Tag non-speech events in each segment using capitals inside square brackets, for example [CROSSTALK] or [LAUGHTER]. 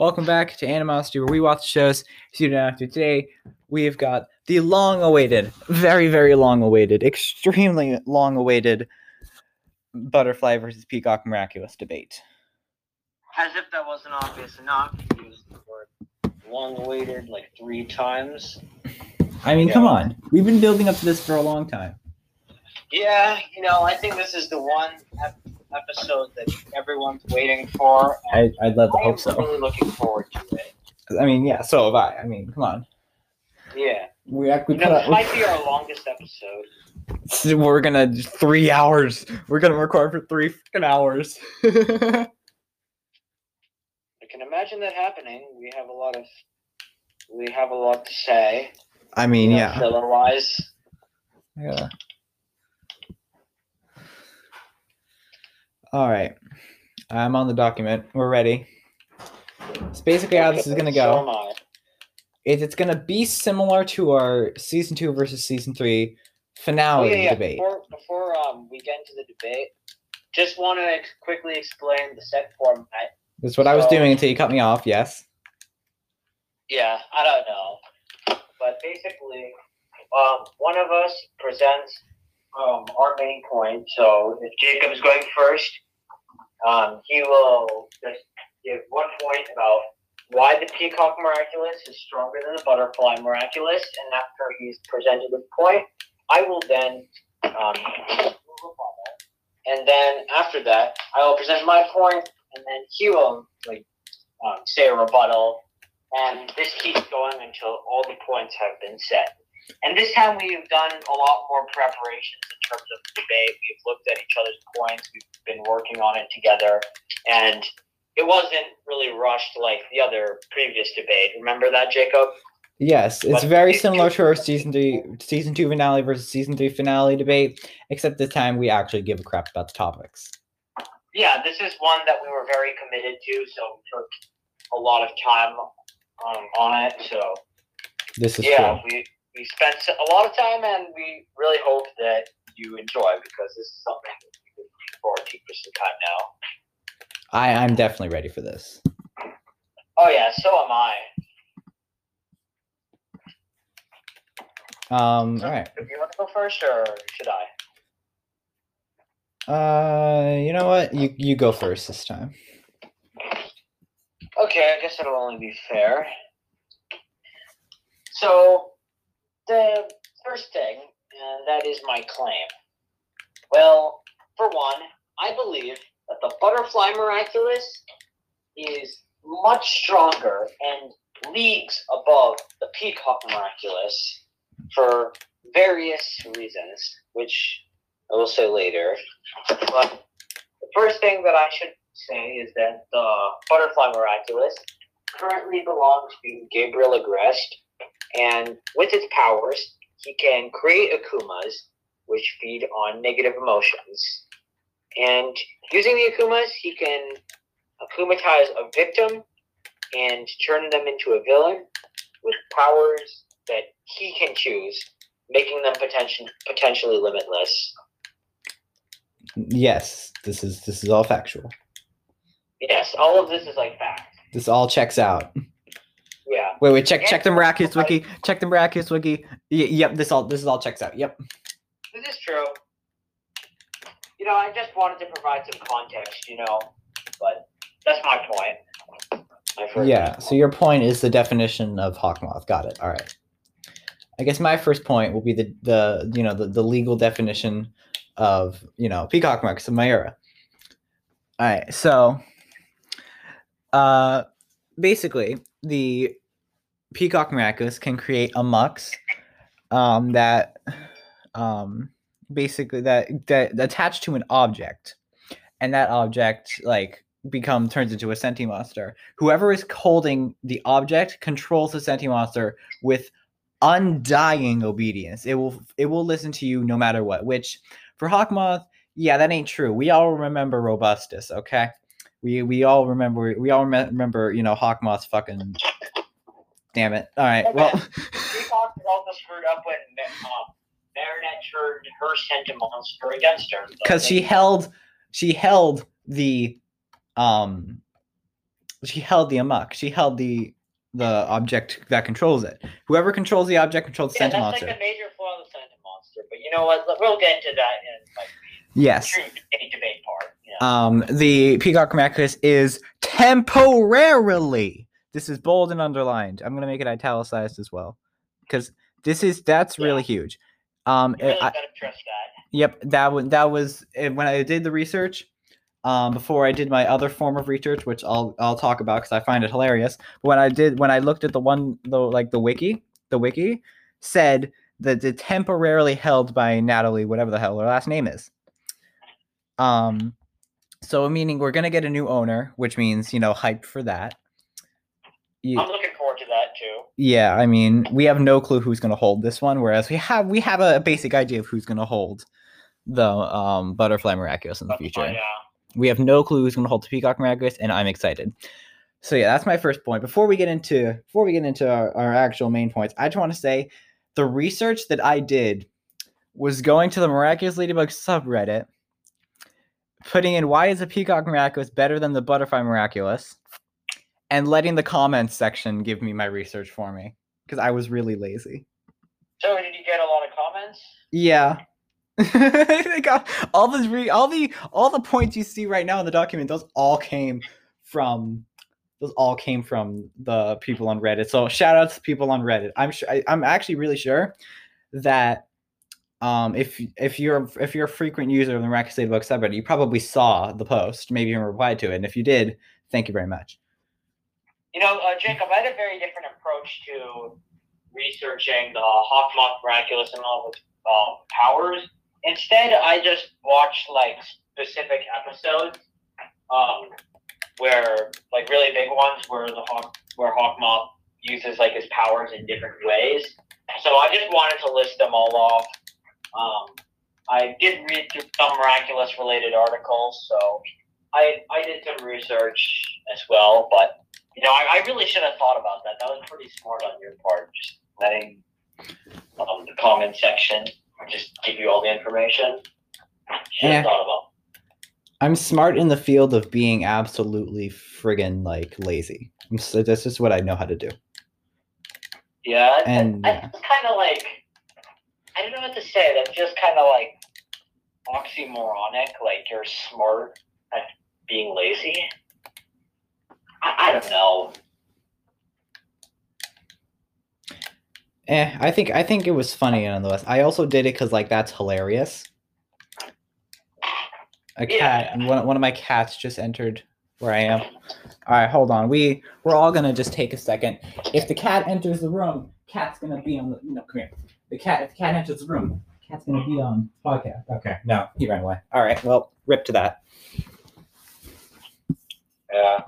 Welcome back to Animosity, where we watch shows student after. Today, we've got the long-awaited, very, very long-awaited, extremely long-awaited Butterfly versus Peacock Miraculous debate. As if that wasn't obvious enough, you used the word long awaited like three times. I mean, Yeah. come on. We've been building up to this for a long time. Yeah, you know, I think this is the one episode that everyone's waiting for. I, I'd love to hope so. I am hope so. really looking forward to it. I mean, yeah, so have I. I mean, come on. Yeah. We actually You know, this might be our longest episode. [LAUGHS] We're gonna three hours. We're gonna record for three freaking hours. [LAUGHS] I can imagine that happening. We have a lot of we have a lot to say. I mean, you know, yeah. Filler wise. Yeah. All right. I'm on the document. We're ready. It's basically how this is gonna go. am I. Is it's gonna be similar to our season two versus season three finale yeah, yeah. debate. Before, before um, we get into the debate, just want to quickly explain the set format. That's what I was doing until you cut me off. Yes. Yeah, I don't know. But basically, um, one of us presents our main point. So if Jacob's going first, um, he will just give one point about why the Peacock Miraculous is stronger than the Butterfly Miraculous. And after he's presented his point, I will then um. And then after that, I will present my point, and then he will like um, say a rebuttal, and this keeps going until all the points have been set. And this time we've done a lot more preparations in terms of debate. We've looked at each other's points. We've been working on it together, and it wasn't really rushed like the other previous debate. Remember that, Jacob? Yes, it's But very similar to our season three season two finale versus season three finale debate, except this time we actually give a crap about the topics. Yeah, this is one that we were very committed to, so we took a lot of time um, on it. So This is yeah, true. we we spent a lot of time, and we really hope that you enjoy because this is something that we've been forward to for some time now. I, I'm definitely ready for this. Oh yeah, so am I. Um, all right. Do you want to go first, or should I? Uh, you know what? You you go first this time. Okay, I guess it'll only be fair. So, the first thing, and that is my claim. Well, for one, I believe that the Butterfly Miraculous is much stronger and leagues above the Peacock Miraculous for various reasons, which I will say later. But the first thing that I should say is that the Butterfly Miraculous currently belongs to Gabriel Agreste, and with its powers, he can create Akumas, which feed on negative emotions. And using the Akumas, he can Akumatize a victim and turn them into a villain with powers that he can choose, making them potential, potentially limitless. Yes, this is this is all factual. Yes, all of this is like fact. This all checks out. Yeah. Wait, wait, check check the Yeah. miraculous wiki. Check the miraculous wiki. Y- yep, this all this is all checks out. Yep. This is true. You know, I just wanted to provide some context, you know, but that's my point. My Yeah. So your point is the definition of hawkmoth. Got it. All right. I guess my first point will be the the you know the, the legal definition of you know peacock marks of Mayura. All right. So, uh, basically the peacock miraculous can create amoks, um, that, um, basically that that attached to an object, and that object like become turns into a senti monster. Whoever is holding the object controls the senti monster with undying obedience. It will it will listen to you no matter what. Which for Hawkmoth, yeah, that ain't true. We all remember Robustus, okay? We we all remember we all remember you know Hawkmoth's fucking. Damn it! All right, Okay. well, Peacock was also screwed up when um, Marinette turned her sent against her. because she held she held the um she held the amok. She held the the object that controls it. Whoever controls the object controls the Yeah, sentient that's like the major flaw of the sentient monster. But you know what? We'll get into that in like yes. true debate debate part. You know. Um, the Peacock Miraculous is temporarily. This is bold and underlined. I'm gonna make it italicized as well, because this is that's really huge. Um, you really I- gotta trust that. Yep, that was that was eh, when I did the research. Um, before I did my other form of research, which I'll I'll talk about because I find it hilarious. But when I did when I looked at the one the like the wiki, the wiki said that it's temporarily held by Natalie, whatever the hell her last name is. Um, so meaning we're gonna get a new owner, which means you know hype for that. You, I'm looking forward to that too. yeah, I mean, we have no clue who's going to hold this one, whereas we have we have a basic idea of who's going to hold the um, Butterfly Miraculous in the future. yeah. We have no clue who's going to hold the Peacock Miraculous, and I'm excited. So yeah, that's my first point. Before we get into before we get into our, our actual main points, I just want to say the research that I did was going to the Miraculous Ladybug subreddit, putting in why is the Peacock Miraculous better than the Butterfly Miraculous, and letting the comments section give me my research for me because I was really lazy. So did you get a lot of comments? Yeah. [LAUGHS] They got- all the re- all the all the points you see right now in the document, those all came from those all came from the people on Reddit. So shout out to people on Reddit. I'm sure I, I'm actually really sure that um if if you're if you're a frequent user of the Miraculous Ladybug subreddit, you probably saw the post, maybe even replied to it. And if you did, thank you very much. You know, uh, Jacob, I had a very different approach to researching the Hawkmoth Miraculous and all of its um, powers. Instead, I just watched like specific episodes, um, where like really big ones where the Hawk, where Hawkmoth uses like his powers in different ways. So I just wanted to list them all off. Um, I did read through some miraculous related articles, so I I did some research as well, but you know, I, I really should have thought about that. That was pretty smart on your part, just letting um, the comment section just give you all the information. Should have Eh. thought about. I'm smart in the field of being absolutely friggin' like lazy. I'm so this is what I know how to do. Yeah, And, I, yeah. it's kind of like I don't know what to say. That's just kind of like oxymoronic. Like you're smart at being lazy. I, I don't know. Eh, I think I think it was funny nonetheless. I also did it because like that's hilarious. A cat, Yeah. one one of my cats just entered where I am. All right, hold on. We we're all gonna just take a second. If the cat enters the room, cat's gonna be on the no. Come here. The cat. If the cat enters the room, cat's gonna be on podcast. Okay, no, he ran away. All right, well, rip to that. Yeah.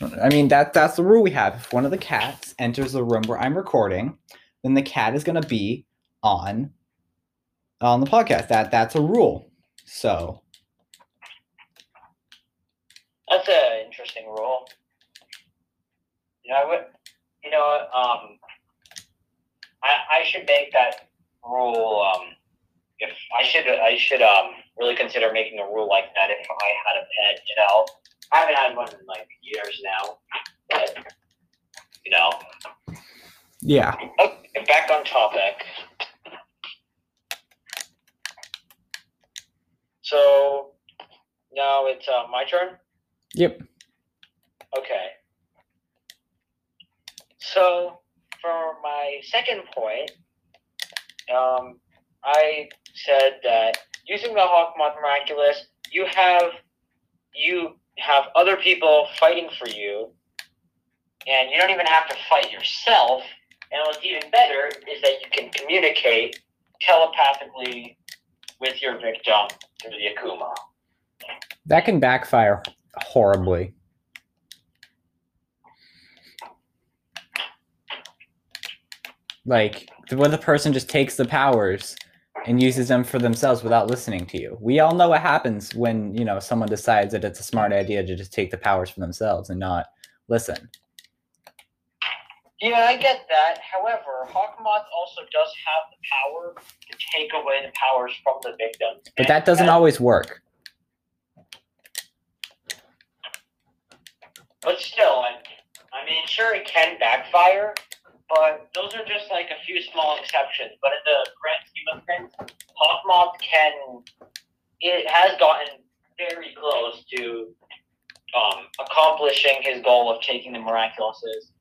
I mean that that's the rule we have. If one of the cats enters the room where I'm recording, then the cat is gonna be on on the podcast. That that's a rule. So That's an interesting rule. You know, I would, you know, um, I, I should make that rule. Um, if I should, I should um really consider making a rule like that if I had a pet. You know, I haven't had one in like years now, but you know, yeah. okay, back on topic. So now it's uh, my turn. Yep. Okay. So for my second point, um, I said that using the Hawk Hawkmoth Miraculous, you have you have other people fighting for you, and you don't even have to fight yourself. And what's even better is that you can communicate telepathically with your victim through the Akuma. That can backfire horribly. Like when the person just takes the powers and uses them for themselves without listening to you. We all know what happens when, you know, someone decides that it's a smart idea to just take the powers for themselves and not listen. Yeah, I get that. However, Hawkmoth also does have the power to take away the powers from the victim. But that doesn't always work. But still, I mean, sure, it can backfire, but those are just like a few small exceptions. But in the grand scheme of things, Hawkmoth can, it has gotten very close to um, accomplishing his goal of taking the miraculouses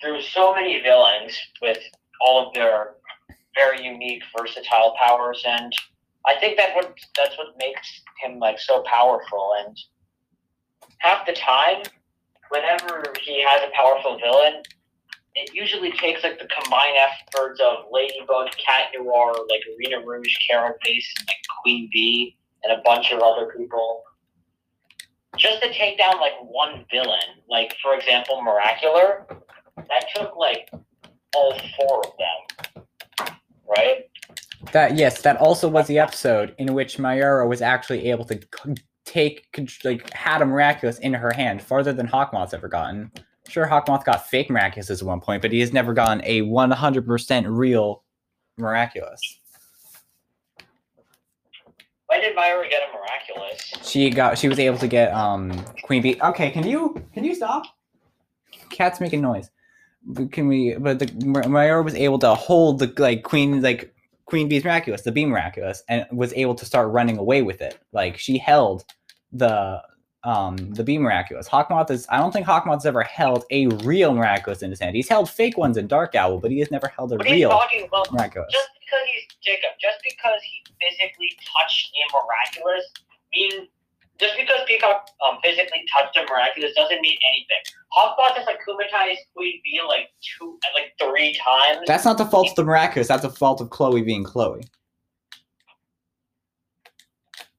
through so many villains with all of their very unique, versatile powers, and I think that what that's what makes him like so powerful. And half the time, whenever he has a powerful villain, it usually takes like the combined efforts of Ladybug, Cat Noir, like Arena Rouge, Carapace, and like Queen Bee, and a bunch of other people. Just to take down like one villain, like for example, Miraculer, that took like all four of them, right? That yes, that also was the episode in which Mayura was actually able to take like had a miraculous in her hand farther than Hawkmoth's ever gotten. Sure, Hawkmoth got fake miraculous at one point, but he has never gotten a 100% real miraculous. When did Mayura get a miraculous? She got she was able to get um Queen Bee. Okay, can you can you stop? Cat's making noise. But Can we? But the Mayura was able to hold the like Queen like Queen Bee's miraculous, the Bee miraculous, and was able to start running away with it. Like she held the um the Bee miraculous. Hawkmoth is I don't think Hawkmoth's ever held a real miraculous in his hand. He's held fake ones in Dark Owl, but he has never held a What real talking about? miraculous. Just because he's Jacob, just because he physically touched a miraculous, mean just because Peacock um, physically touched a miraculous doesn't mean anything. Hawkmoth has Kumatai's Queen Bee like two, like three times. That's not the fault of the miraculous. That's the fault of Chloe being Chloe.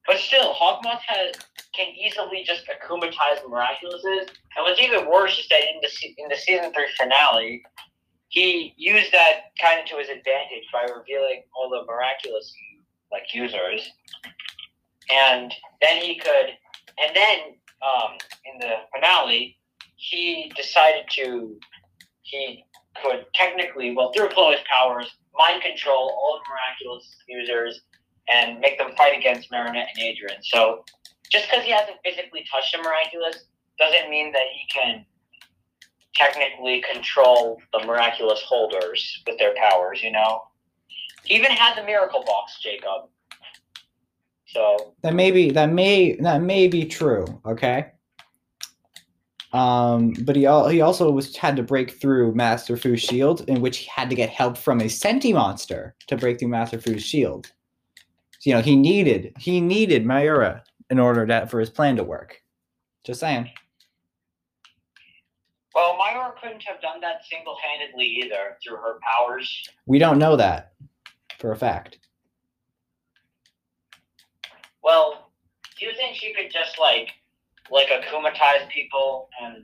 But still, Hawkmoth has can easily just akumatize miraculouses. And what's even worse is that in the in the season three finale, he used that kind of to his advantage by revealing all the miraculous like users, and then he could, and then um, in the finale, he decided to he could technically, well, through Chloe's powers, mind control all the miraculous users and make them fight against Marinette and Adrien. So just because he hasn't physically touched a miraculous doesn't mean that he can technically control the miraculous holders with their powers, you know? He even had the miracle box, Jacob. So That may be that may that may be true. Okay. Um, but he he also was had to break through Master Fu's shield, in which he had to get help from a Senti monster to break through Master Fu's shield. So, you know, he needed he needed Mayura in order to, for his plan to work. Just saying. well Mayura couldn't have done that single handedly either through her powers. We don't know that for a fact. Well, do you think she could just like like akumatize people and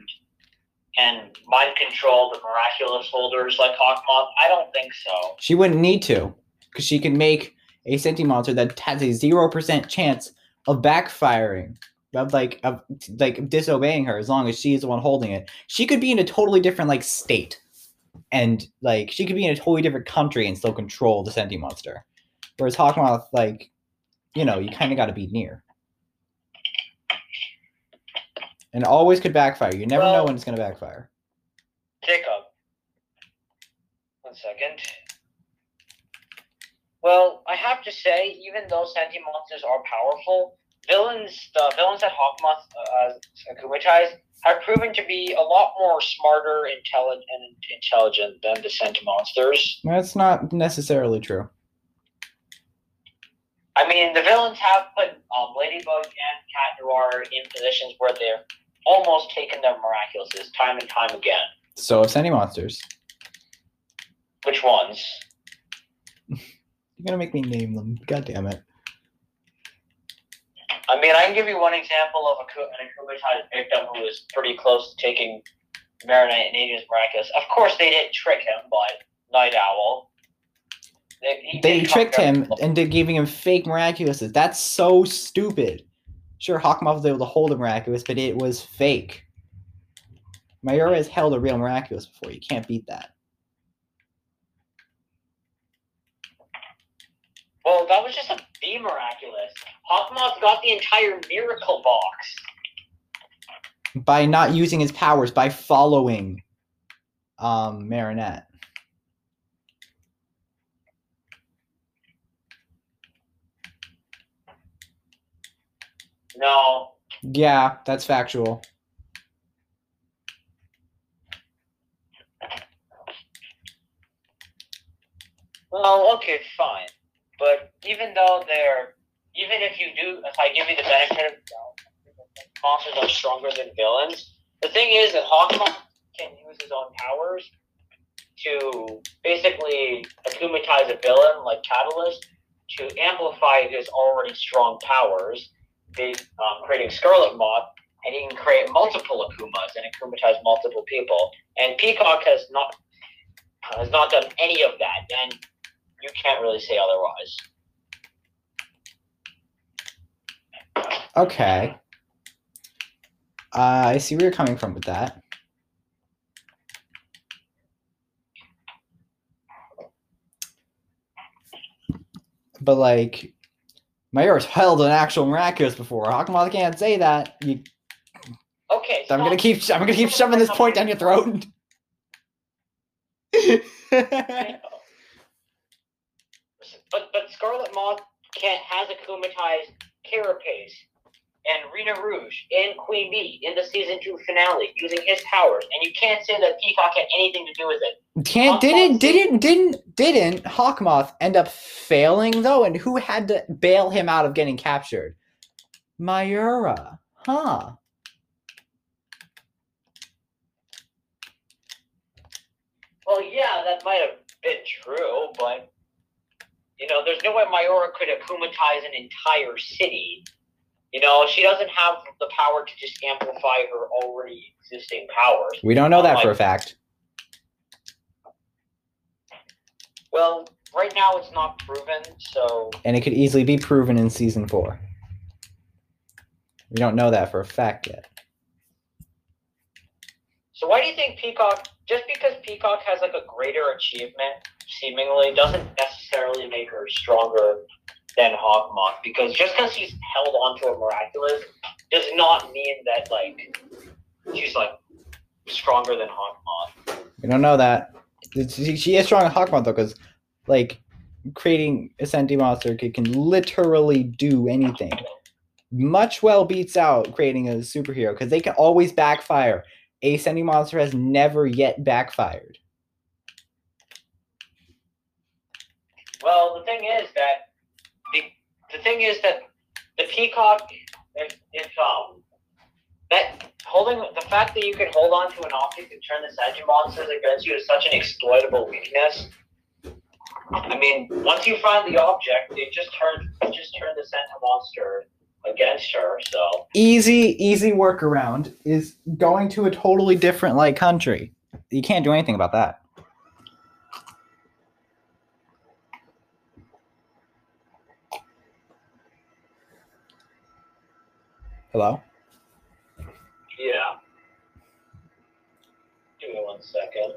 and mind control the miraculous holders like Hawkmoth? I don't think so. She wouldn't need to, because she can make a Senti monster that has a zero percent chance of backfiring, of like of like disobeying her as long as she's the one holding it. She could be in a totally different like state, and like she could be in a totally different country and still control the Senti monster. Whereas Hawkmoth, like, you know, you kind of got to be near. And always could backfire. You never know when it's gonna backfire. Jacob. One second. Well, I have to say, even though Senti monsters are powerful, villains, the villains that Hawkmoth uh, akumatize have proven to be a lot more smarter, intelligent, and intelligent than the Senti monsters. That's not necessarily true. I mean, the villains have put um, Ladybug and Cat Noir in positions where they're almost taken their miraculouses time and time again. So if Senti monsters, Which ones? You're gonna make me name them. God damn it. I mean, I can give you one example of a an akumatized victim who was pretty close to taking Marinette and Adrien's miraculous. Of course, they didn't trick him, but Night Owl. They, They tricked him into giving him fake miraculouses. That's so stupid. Sure, Hawkmoth was able to hold a miraculous, but it was fake. Mayura has held a real miraculous before. You can't beat that. Well, that was just a B miraculous. Hawkmoth got the entire miracle box. by not using his powers, by following um, Marinette. No. Yeah, that's factual. Well, okay, fine. But even though they're, even if you do, if I give you the benefit of the doubt, monsters are stronger than villains. The thing is that Hawkmoth can use his own powers to basically akumatize a villain like Catalyst to amplify his already strong powers, they, um, creating Scarlet Moth, and he can create multiple Akumas and akumatize multiple people. And Peacock has not has not done any of that, can't really say otherwise. Okay. Uh, I see where you're coming from with that. But like, Mayura's held an actual miraculous before. How come I can't say that. You, Okay, I'm gonna keep. I'm gonna keep shoving this point down your throat. But but Scarlet Moth can has akumatized Carapace and Rena Rouge and Queen Bee in the season two finale using his powers, and you can't say that Peacock had anything to do with it. Can't didn't didn't didn't didn't Hawkmoth end up failing though, and who had to bail him out of getting captured? Mayura, huh? Well, yeah, that might have been true, but you know, there's no way Mayura could akumatize an entire city. You know, she doesn't have the power to just amplify her already existing powers. We don't know that for a fact. Well, right now it's not proven, so and it could easily be proven in season four. We don't know that for a fact yet. So why do you think Peacock just because Peacock has like a greater achievement seemingly doesn't necessarily make her stronger than Hawkmoth? Because just because she's held onto a miraculous does not mean that like she's like stronger than Hawkmoth. We don't know that. She she is strong in Hawkmoth though, because like creating a sentient monster can, can literally do anything. Much well beats out creating a superhero because they can always backfire. A sentient monster has never yet backfired. Well, the thing is that the the thing is that the peacock, if, if um that holding the fact that you can hold on to an object and turn the Sentient monsters against you is such an exploitable weakness. I mean, once you find the object, it just turns just turn the Sentient monster against her. So Easy, easy workaround is going to a totally different like country. You can't do anything about that. Hello? yeah. Give me one second.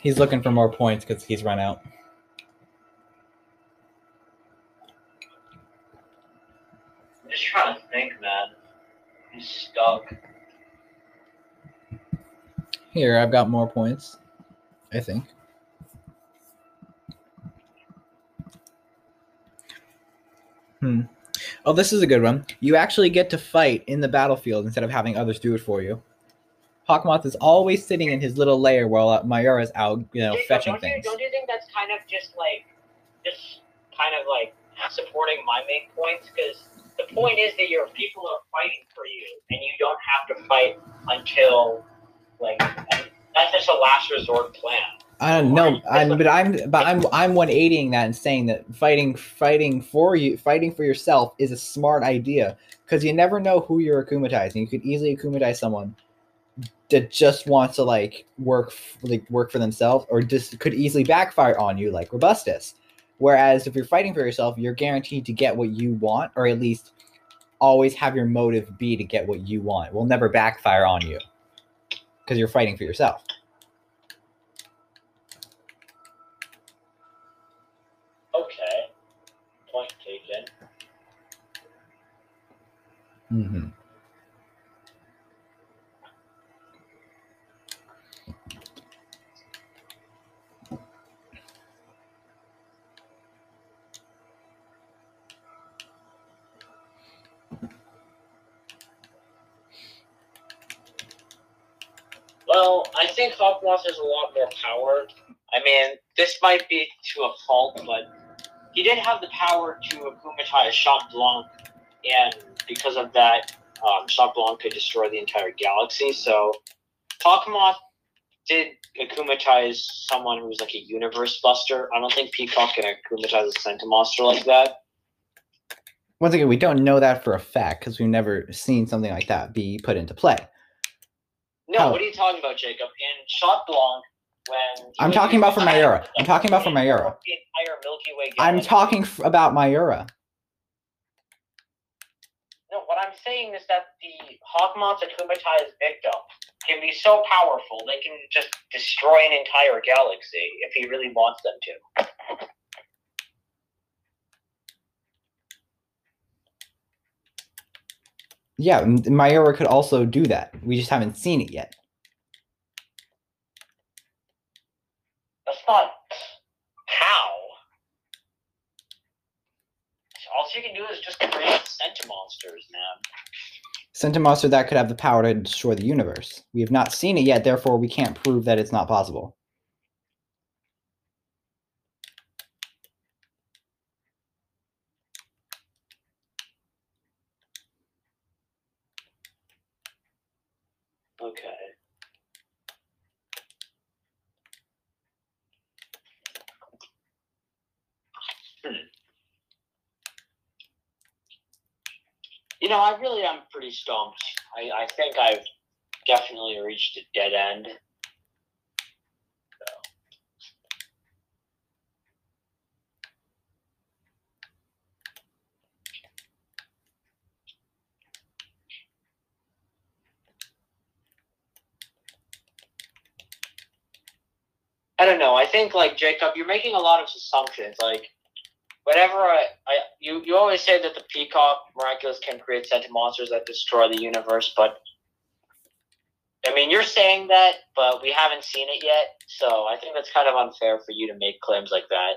He's looking for more points because he's run out. I'm just trying to think, man. I'm stuck. Here, I've got more points. I think. Hmm. Oh, this is a good one. You actually get to fight in the battlefield instead of having others do it for you. Hawkmoth is always sitting in his little lair while uh, Mayura is out, you know, Jacob, fetching don't things. You, don't you think that's kind of just like, just kind of like supporting my main points? Because the point is that your people are fighting for you, and you don't have to fight until like that's just a last resort plan. I don't know, I'm, but I'm but I'm I'm 180ing that and saying that fighting fighting for you fighting for yourself is a smart idea because you never know who you're akumatizing. You could easily akumatize someone that just wants to like work like work for themselves or just could easily backfire on you like Robustus. Whereas if you're fighting for yourself, you're guaranteed to get what you want or at least always have your motive be to get what you want. It will never backfire on you because you're fighting for yourself. Okay, point taken. hmm Well, I Hawkmoth has a lot more power. I mean, this might be to a fault, but he did have the power to akumatize Chat Blanc, and because of that, um, Chat Blanc could destroy the entire galaxy. So, Hawkmoth did akumatize someone who was like a universe buster. I don't think Peacock can akumatize a Sentimonster like that. Once again, we don't know that for a fact because we've never seen something like that be put into play. No, How? what are you talking about, Jacob? In Chat Blanc, when I'm talking about from using- Mayura. I'm talking about from he Mayura. broke The entire Milky Way I'm talking f- about Mayura. No, what I'm saying is that the Hawkmoth's akumatized victim can be so powerful they can just destroy an entire galaxy if he really wants them to. Yeah, m- Mayura could also do that. We just haven't seen it yet. That's not how. All she can do is just create Sentimonsters, man. Sent a monster that could have the power to destroy the universe. We have not seen it yet, therefore we can't prove that it's not possible. Okay. Hmm. You know, I really am pretty stumped. I, I think I've definitely reached a dead end. I don't know. I think like Jacob, you're making a lot of assumptions. Like whenever I, I you, you always say that the peacock miraculous can create sentient monsters that destroy the universe, but I mean you're saying that, but we haven't seen it yet, so I think that's kind of unfair for you to make claims like that.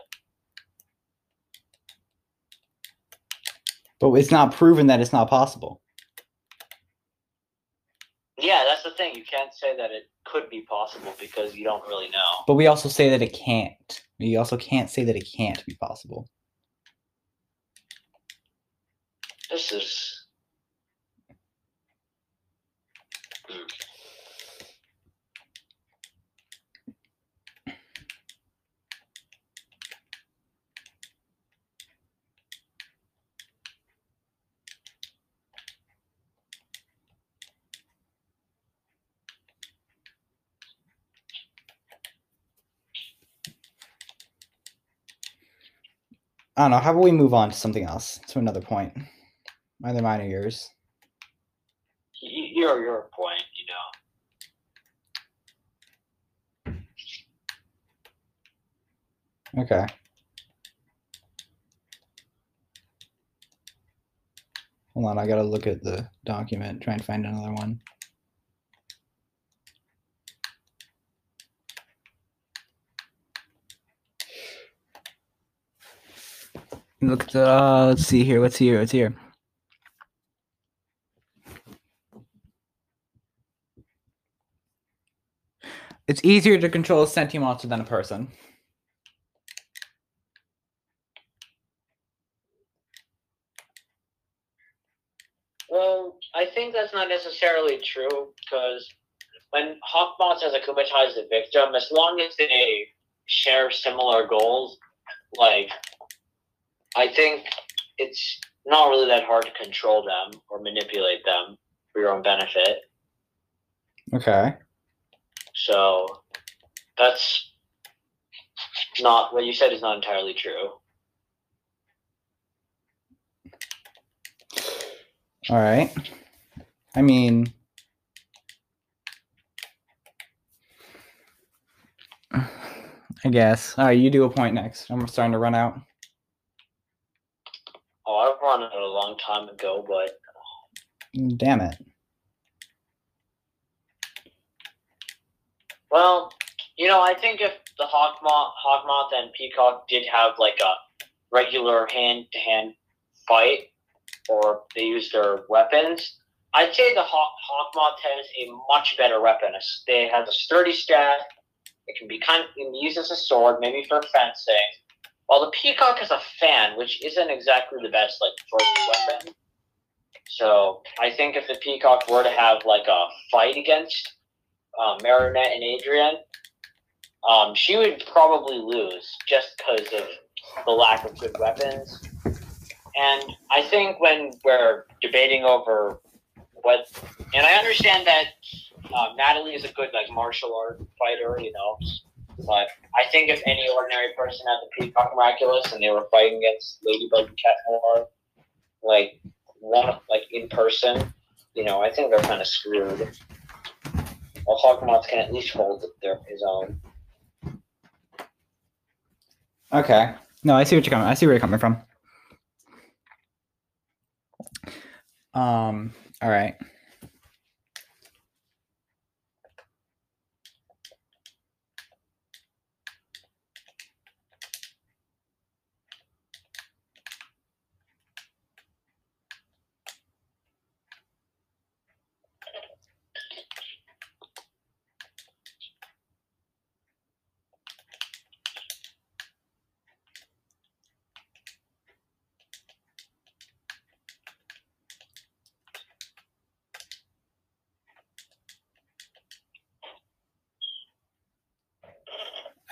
But it's not proven that it's not possible. Yeah, that's the thing. You can't say that it could be possible because you don't really know. But we also say that it can't. We also can't say that it can't be possible. This is. I don't know. How about we move on to something else? To another point. Either mine or yours. Y- Your your point, you know. Okay. Hold on, I gotta look at the document, try and find another one. Look at the, uh, let's see here, what's here, what's here. It's easier to control a sentient monster than a person. Well, I think that's not necessarily true because when Hawkmoth has akumatized the victim, as long as they share similar goals, like I think it's not really that hard to control them or manipulate them for your own benefit. Okay. So that's not what you said is not entirely true. All right. I mean, I guess. All right, you do a point next. I'm starting to run out. Oh, I've run it a long time ago, but Damn it. Well, you know, I think if the Hawkmoth, Hawkmoth and Peacock did have like a regular hand-to-hand fight, or they use their weapons, I'd say the Hawk, Hawkmoth has a much better weapon. They have a sturdy staff. It can be kind of can be used as a sword, maybe for fencing. While the Peacock has a fan, which isn't exactly the best like first weapon. So I think if the Peacock were to have like a fight against um, Marinette and Adrien, um, she would probably lose just because of the lack of good weapons. And I think when we're debating over what, and I understand that um, Natalie is a good like martial art fighter, you know, but I think if any ordinary person had the Peacock Miraculous and they were fighting against Ladybug and Cat Noir, like one like in person, you know, I think they're kind of screwed. Well, Hawkmoth can at least hold their his own. Okay. No, I see what you're coming. I see where you're coming from. Um. All right.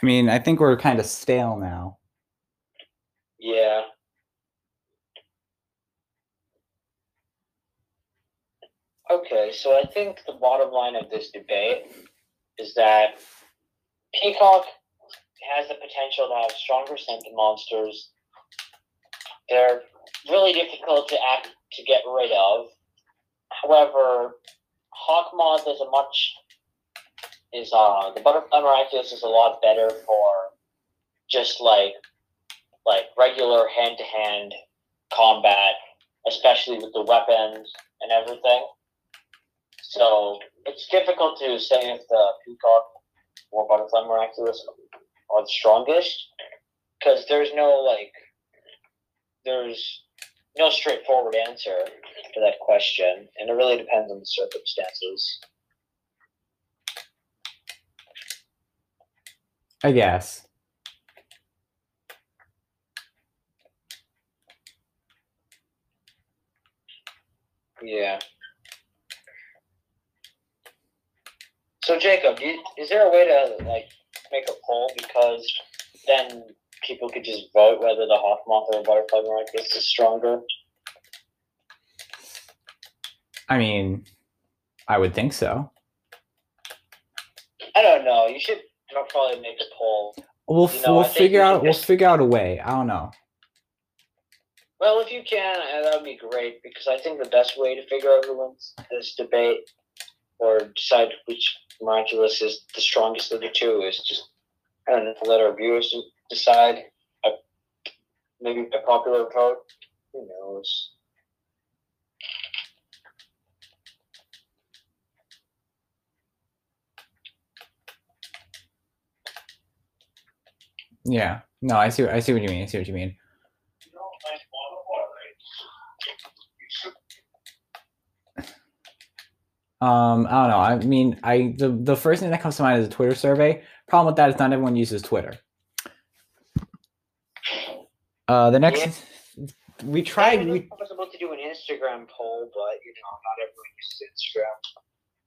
I mean, I think we're kind of stale now. Yeah. Okay, so I think the bottom line of this debate is that Peacock has the potential to have stronger Scented monsters. They're really difficult to act to get rid of. However, Hawkmoth is a much is uh the Butterfly Miraculous is a lot better for just like like regular hand to hand combat, especially with the weapons and everything. So it's difficult to say if the Peacock or Butterfly Miraculous are the strongest because there's no like there's no straightforward answer to that question, and it really depends on the circumstances. I guess. Yeah. So Jacob, you, is there a way to like make a poll because then people could just vote whether the Hawkmoth or Butterfly Miraculous is stronger? I mean, I would think so. I don't know. You should probably make a poll. We'll You know, we'll figure out we'll figure out a way. I don't know. Well, if you can, uh, that would be great because I think the best way to figure out who wins this debate or decide which Miraculous is the strongest of the two is just I don't know, let our viewers decide. Maybe a popular vote. Who knows? Yeah. No, I see. I see what you mean. I see what you mean. Um, I don't know. I mean, I the the first thing that comes to mind is a Twitter survey. Problem with that is not everyone uses Twitter. Uh, the next we tried. Yeah, We I was about to do an Instagram poll, but you know, not everyone uses Instagram.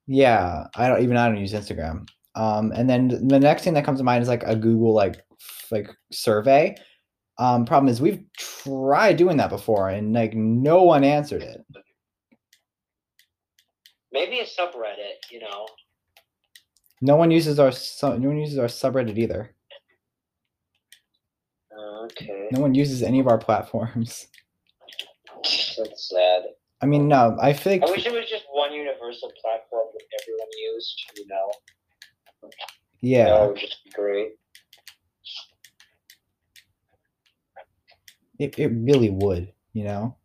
Yeah, I don't even I don't use Instagram. Um, and then the next thing that comes to mind is like a Google like like survey. Um, problem is we've tried doing that before and like no one answered it. Maybe a subreddit, you know. No one uses our no one uses our subreddit either. Okay. No one uses any of our platforms. That's sad. I mean, no, I feel I wish it was just one universal platform that everyone used, you know. yeah. That would just be great. It, it really would, you know?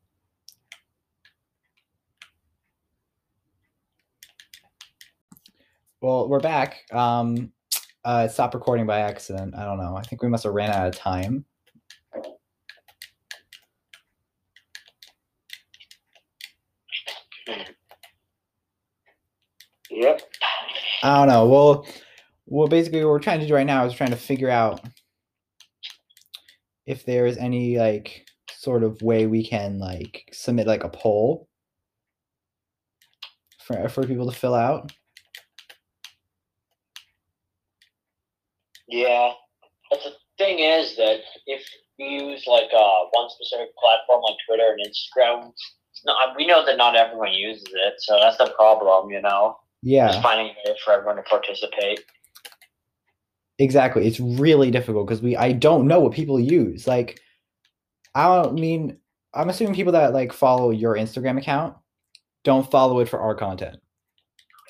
Well, we're back. Um, uh, it stopped recording by accident. I don't know. I think we must have ran out of time. Yep. I don't know. Well, well, basically, what we're trying to do right now is trying to figure out if there is any like sort of way we can like submit like a poll for for people to fill out. Yeah. But the thing is that if you use like uh, one specific platform like Twitter and Instagram, it's not, we know that not everyone uses it, so that's the problem, you know? Yeah. Just finding a way for everyone to participate. Exactly it's really difficult because we i don't know what people use like i don't mean i'm assuming people that like follow your instagram account don't follow it for our content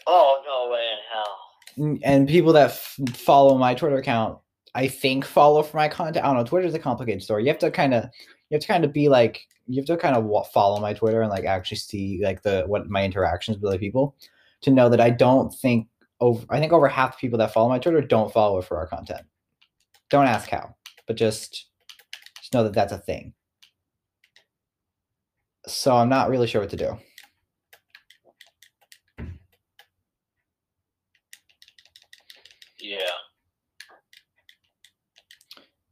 Oh, no way in hell. And people that f- follow my twitter account i think follow for my content i don't know twitter's a complicated story you have to kind of you have to kind of be like you have to kind of follow my twitter and like actually see like the what my interactions with other people to know that i don't think over i think over half the people that follow my twitter don't follow it for our content. Don't ask how but just just know that that's a thing. So i'm not really sure what to do. Yeah.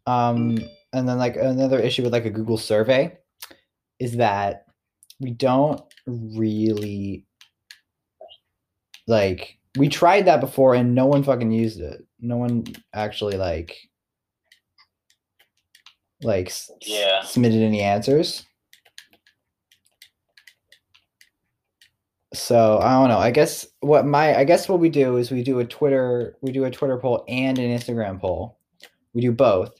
um and then like another issue with like a google survey is that we don't really like we tried that before and no one fucking used it. No one actually like like s- s- submitted any answers. So i don't know. I guess what my i guess what we do is we do a twitter we do a twitter poll and an instagram poll. We do both.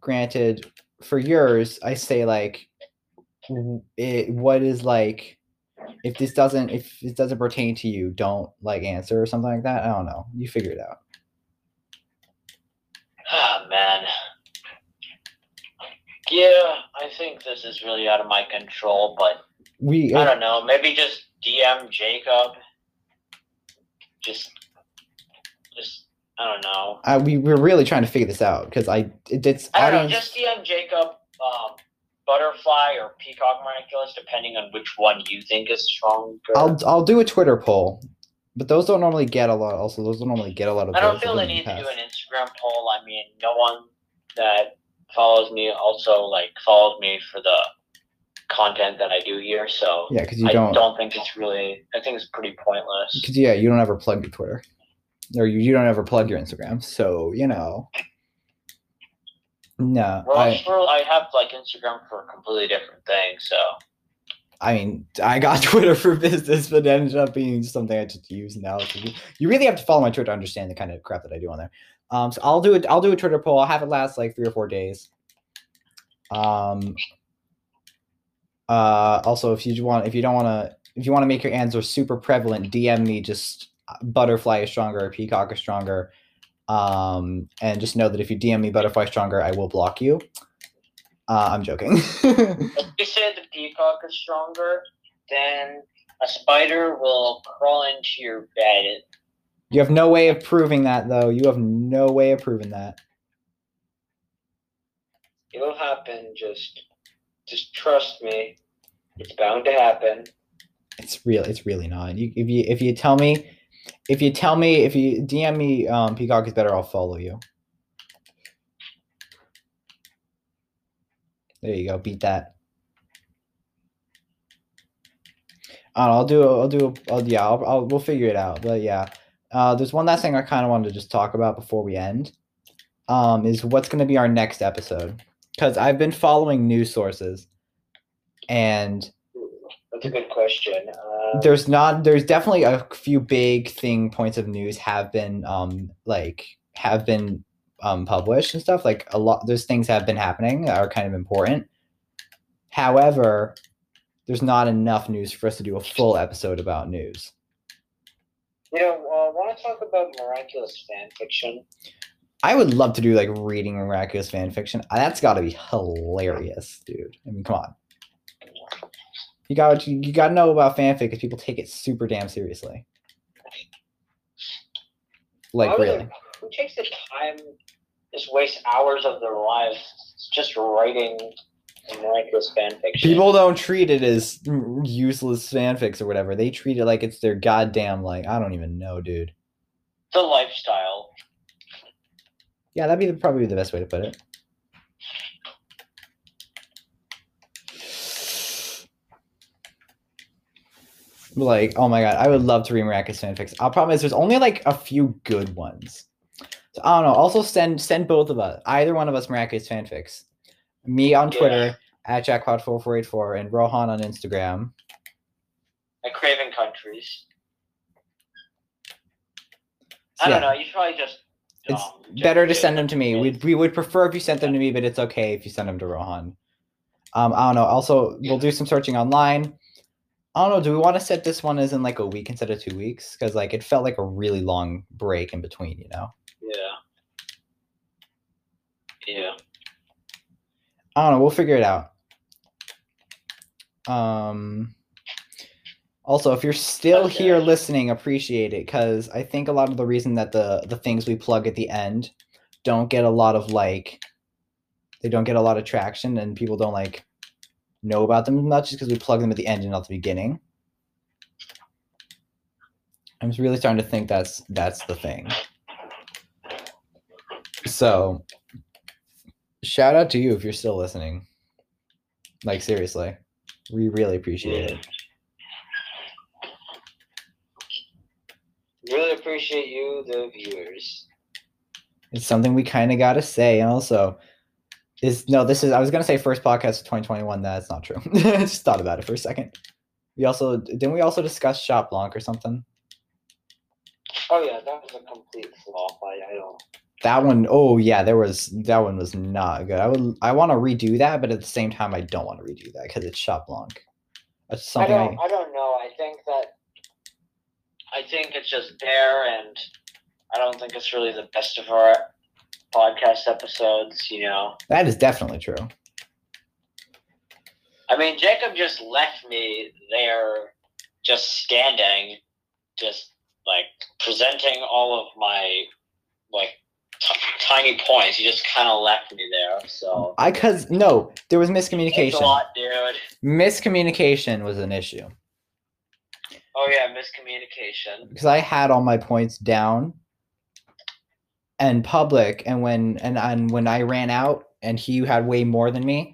Granted for yours i say like it, what is like if this doesn't if this doesn't pertain to you don't like answer or something like that i don't know you figure it out Ah, man. Yeah, I think this is really out of my control, but we I don't know. Maybe just DM Jacob. Just, just I don't know. I, we we're really trying to figure this out because i it, it's I don't know. Just DM Jacob. Um, butterfly or peacock miraculous, depending on which one you think is stronger. I'll I'll do a Twitter poll, but those don't normally get a lot. Also, those don't normally get a lot of. I don't feel the need to do an Instagram poll. I mean, no one that follows me also like follows me for the content that I do here. So Yeah, because you I don't. don't think it's really. I think it's pretty pointless. Because yeah, you don't ever plug your Twitter, or you, you don't ever plug your Instagram. So you know. No, Well, I sure, I have like Instagram for a completely different thing. So I mean I got [LAUGHS] Twitter for business, but it ended up being something I just use now. You- really have to follow my Twitter to understand the kind of crap that I do on there. Um, so I'll do it. I'll do a Twitter poll. I'll have it last like three or four days. Um. Uh. Also, if you want, if you don't want to, if you want to make your answer super prevalent, DM me. Just uh, butterfly is stronger, or peacock is stronger. Um, and just know that if you DM me butterfly stronger, I will block you. Uh, I'm joking. [LAUGHS] if you say the peacock is stronger, then a spider will crawl into your bed. you have no way of proving that, though. You have no way of proving that. It'll happen. Just, just trust me. It's bound to happen. It's real. It's really not. You, if you if you tell me, if you tell me, if you DM me, um, Peacock is better. I'll follow you. There you go. Beat that. Know, I'll do. I'll do. I'll, yeah. I'll, I'll. We'll figure it out. But yeah. Uh, there's one last thing I kind of wanted to just talk about before we end. Um, is what's going to be our next episode? Because I've been following news sources, and That's a good question. Uh, there's not there's definitely a few big thing points of news have been um like have been um published and stuff like a lot Those things have been happening that are kind of important. However there's not enough news for us to do a full episode about news. You know, uh, want to talk about miraculous fan fiction? i would love to do like reading miraculous fan fiction. That's got to be hilarious dude. I mean come on you got you, you got to know about fanfic because people take it super damn seriously Like really. who takes the time, just waste hours of their lives just writing miraculous fan fiction? People don't treat it as useless fanfics or whatever. They treat it like it's their goddamn like I don't even know, dude. the lifestyle. Yeah, that'd be the, probably the best way to put it. Like, oh my god, I would love to read Miraculous fanfics. Our problem is there's only like a few good ones. So I don't know. Also send send both of us, either one of us Miraculous fanfics. Me on Yeah. Twitter at jackpot4484 and Rohan on Instagram. At Craven Countries. So, I yeah. don't know. You should probably just. It's um, better to send them to me. We'd, we would prefer if you sent them to me, but it's okay if you send them to Rohan. Um, I don't know. Also, we'll do some searching online. I don't know. Do we want to set this one as in like a week instead of two weeks? Because like it felt like a really long break in between. You know. Yeah. Yeah. I don't know. We'll figure it out. Um. Also, if you're still Okay. here listening, appreciate it because I think a lot of the reason that the the things we plug at the end don't get a lot of like they don't get a lot of traction and people don't like know about them as much is because we plug them at the end and not the beginning. I'm really starting to think that's that's the thing. So shout out to you if you're still listening. Like seriously. We really appreciate it. Really appreciate you, the viewers. It's something we kind of got to say. And also, is no, this is, I was going to say first podcast of 2021. That's not true. [LAUGHS] I just thought about it for a second. We also, didn't we also discuss Chat Blanc or something? Oh yeah, that was a complete flop. I, I don't. That one, oh yeah, there was, that one was not good. I would, I want to redo that, but at the same time, I don't want to redo that because it's Chat Blanc. That's something I, don't. I don't know. I think that. I think it's just there, and I don't think it's really the best of our podcast episodes. You know. that is definitely true. I mean, Jacob just left me there, just standing, just like presenting all of my like t- tiny points. He just kind of left me there. So I, cause no, there was thanks a miscommunication. lot, dude. Miscommunication was an issue. Oh yeah, miscommunication. because I had all my points down and public, and when and, and when I ran out and he had way more than me,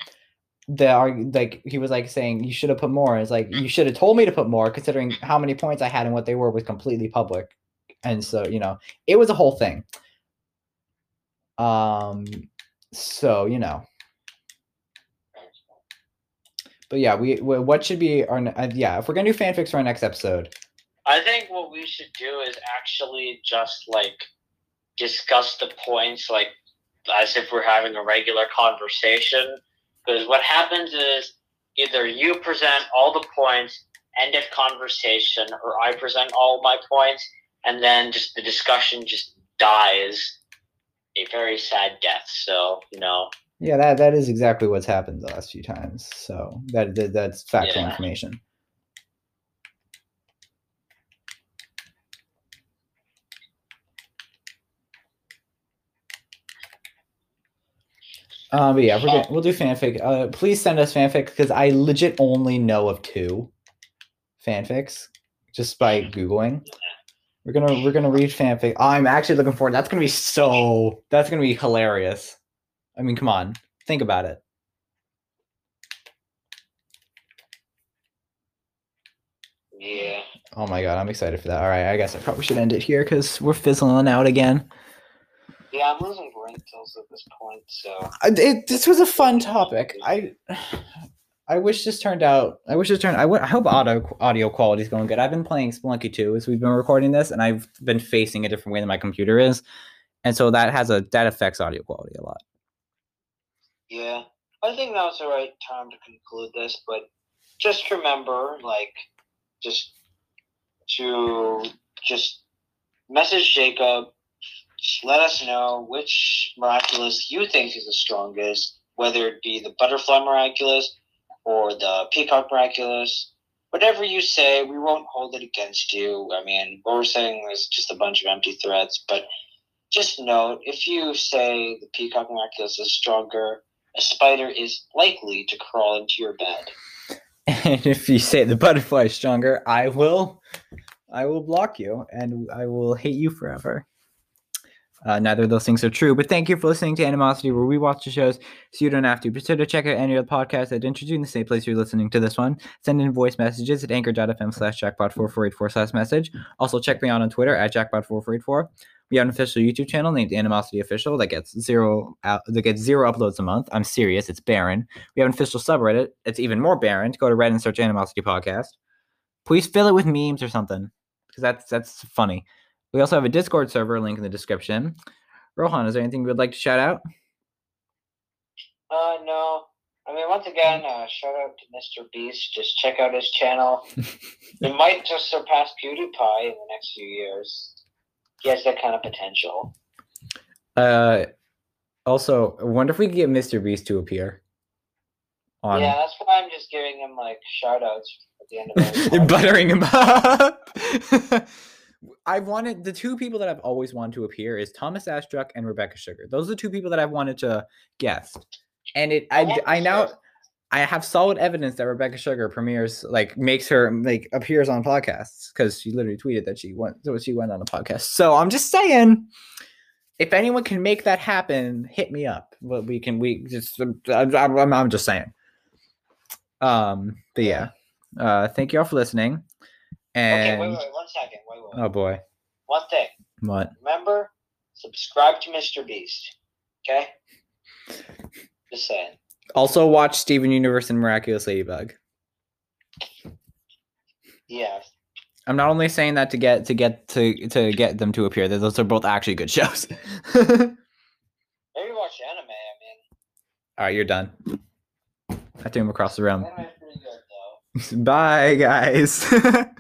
the like he was like saying you should have put more. It's like you should have told me to put more, considering how many points I had and what they were was completely public, and so you know it was a whole thing. Um, so you know. But yeah, we wh- what should be our uh, yeah if we're gonna do fanfics for our next episode, I think what we should do is actually just like discuss the points like as if we're having a regular conversation. Because what happens is either you present all the points, end of conversation, or I present all my points, and then just the discussion just dies a very sad death. So, you know, Yeah, that that is exactly what's happened the last few times. So that, that that's factual Yeah. information. Um, but yeah, we're gonna, we'll do fanfic. Uh, please send us fanfic because I legit only know of two fanfics just by googling. We're gonna we're gonna read fanfic. I'm actually looking forward. That's gonna be so. That's gonna be hilarious. I mean, come on, think about it. yeah. Oh my god, I'm excited for that. All right, I guess I probably should end it here because we're fizzling out again. Yeah, I'm losing cells at this point, so. I- It, this was a fun topic. I [SIGHS] I wish this turned out. I wish this turned. I, w- I hope audio audio quality is going good. I've been playing Spelunky 2 as we've been recording this, and I've been facing a different way than my computer is, and so that has a that affects audio quality a lot. Yeah, I think now's the right time to conclude this, but just remember, like, just to just message Jacob, let us know which miraculous you think is the strongest, whether it be the butterfly miraculous or the peacock miraculous, whatever you say, we won't hold it against you. I mean, what we're saying is just a bunch of empty threats. But just note, if you say the peacock miraculous is stronger, a spider is likely to crawl into your bed. And if you say the butterfly is stronger, I will, I will block you and I will hate you forever. Uh, neither of those things are true, but thank you for listening to Animosity, where we watch the shows so you don't have to. Be sure to check out any other podcasts that introduce you in the same place you're listening to this one. Send in voice messages at anchor.fm slash jackpot4484 slash message. Also, check me out on Twitter at jackpot4484. We have an official YouTube channel named Animosity Official that gets zero out, that gets zero uploads a month. I'm serious, it's barren. We have an official subreddit. It's even more barren. Go to Reddit and search Animosity Podcast. Please fill it with memes or something because that's that's funny. We also have a Discord server link in the description. Rohan, is there anything you would like to shout out? Uh, no. I mean, once again, uh, shout out to Mr. Beast. Just check out his channel. [LAUGHS] it might just surpass PewDiePie in the next few years. He has that kind of potential. Uh, also, I wonder if we could get Mr. Beast to appear. On Yeah, that's why I'm just giving him like shout outs at the end of [LAUGHS] You're buttering him up. [LAUGHS] I wanted the two people that I've always wanted to appear is Thomas Astruc and Rebecca Sugar. Those are the two people that I've wanted to guest. And it I want I now I have solid evidence that Rebecca Sugar premieres like makes her like appears on podcasts because she literally tweeted that she went so she went on a podcast. So I'm just saying if anyone can make that happen, hit me up. But we can we just I'm, I'm, I'm just saying. Um but yeah. Uh thank you all for listening. Okay, And wait, wait, wait, one second. Wait, wait. oh boy. One thing. What? Remember, subscribe to Mr. Beast. Okay? Just saying. Also watch Steven Universe and Miraculous Ladybug. Yeah. I'm not only saying that to get to get to to get them to appear. Those are both actually good shows. [LAUGHS] Maybe watch anime. I mean, All right, you're done. I threw him across the room. anime's pretty good though. [LAUGHS] Bye, guys. [LAUGHS]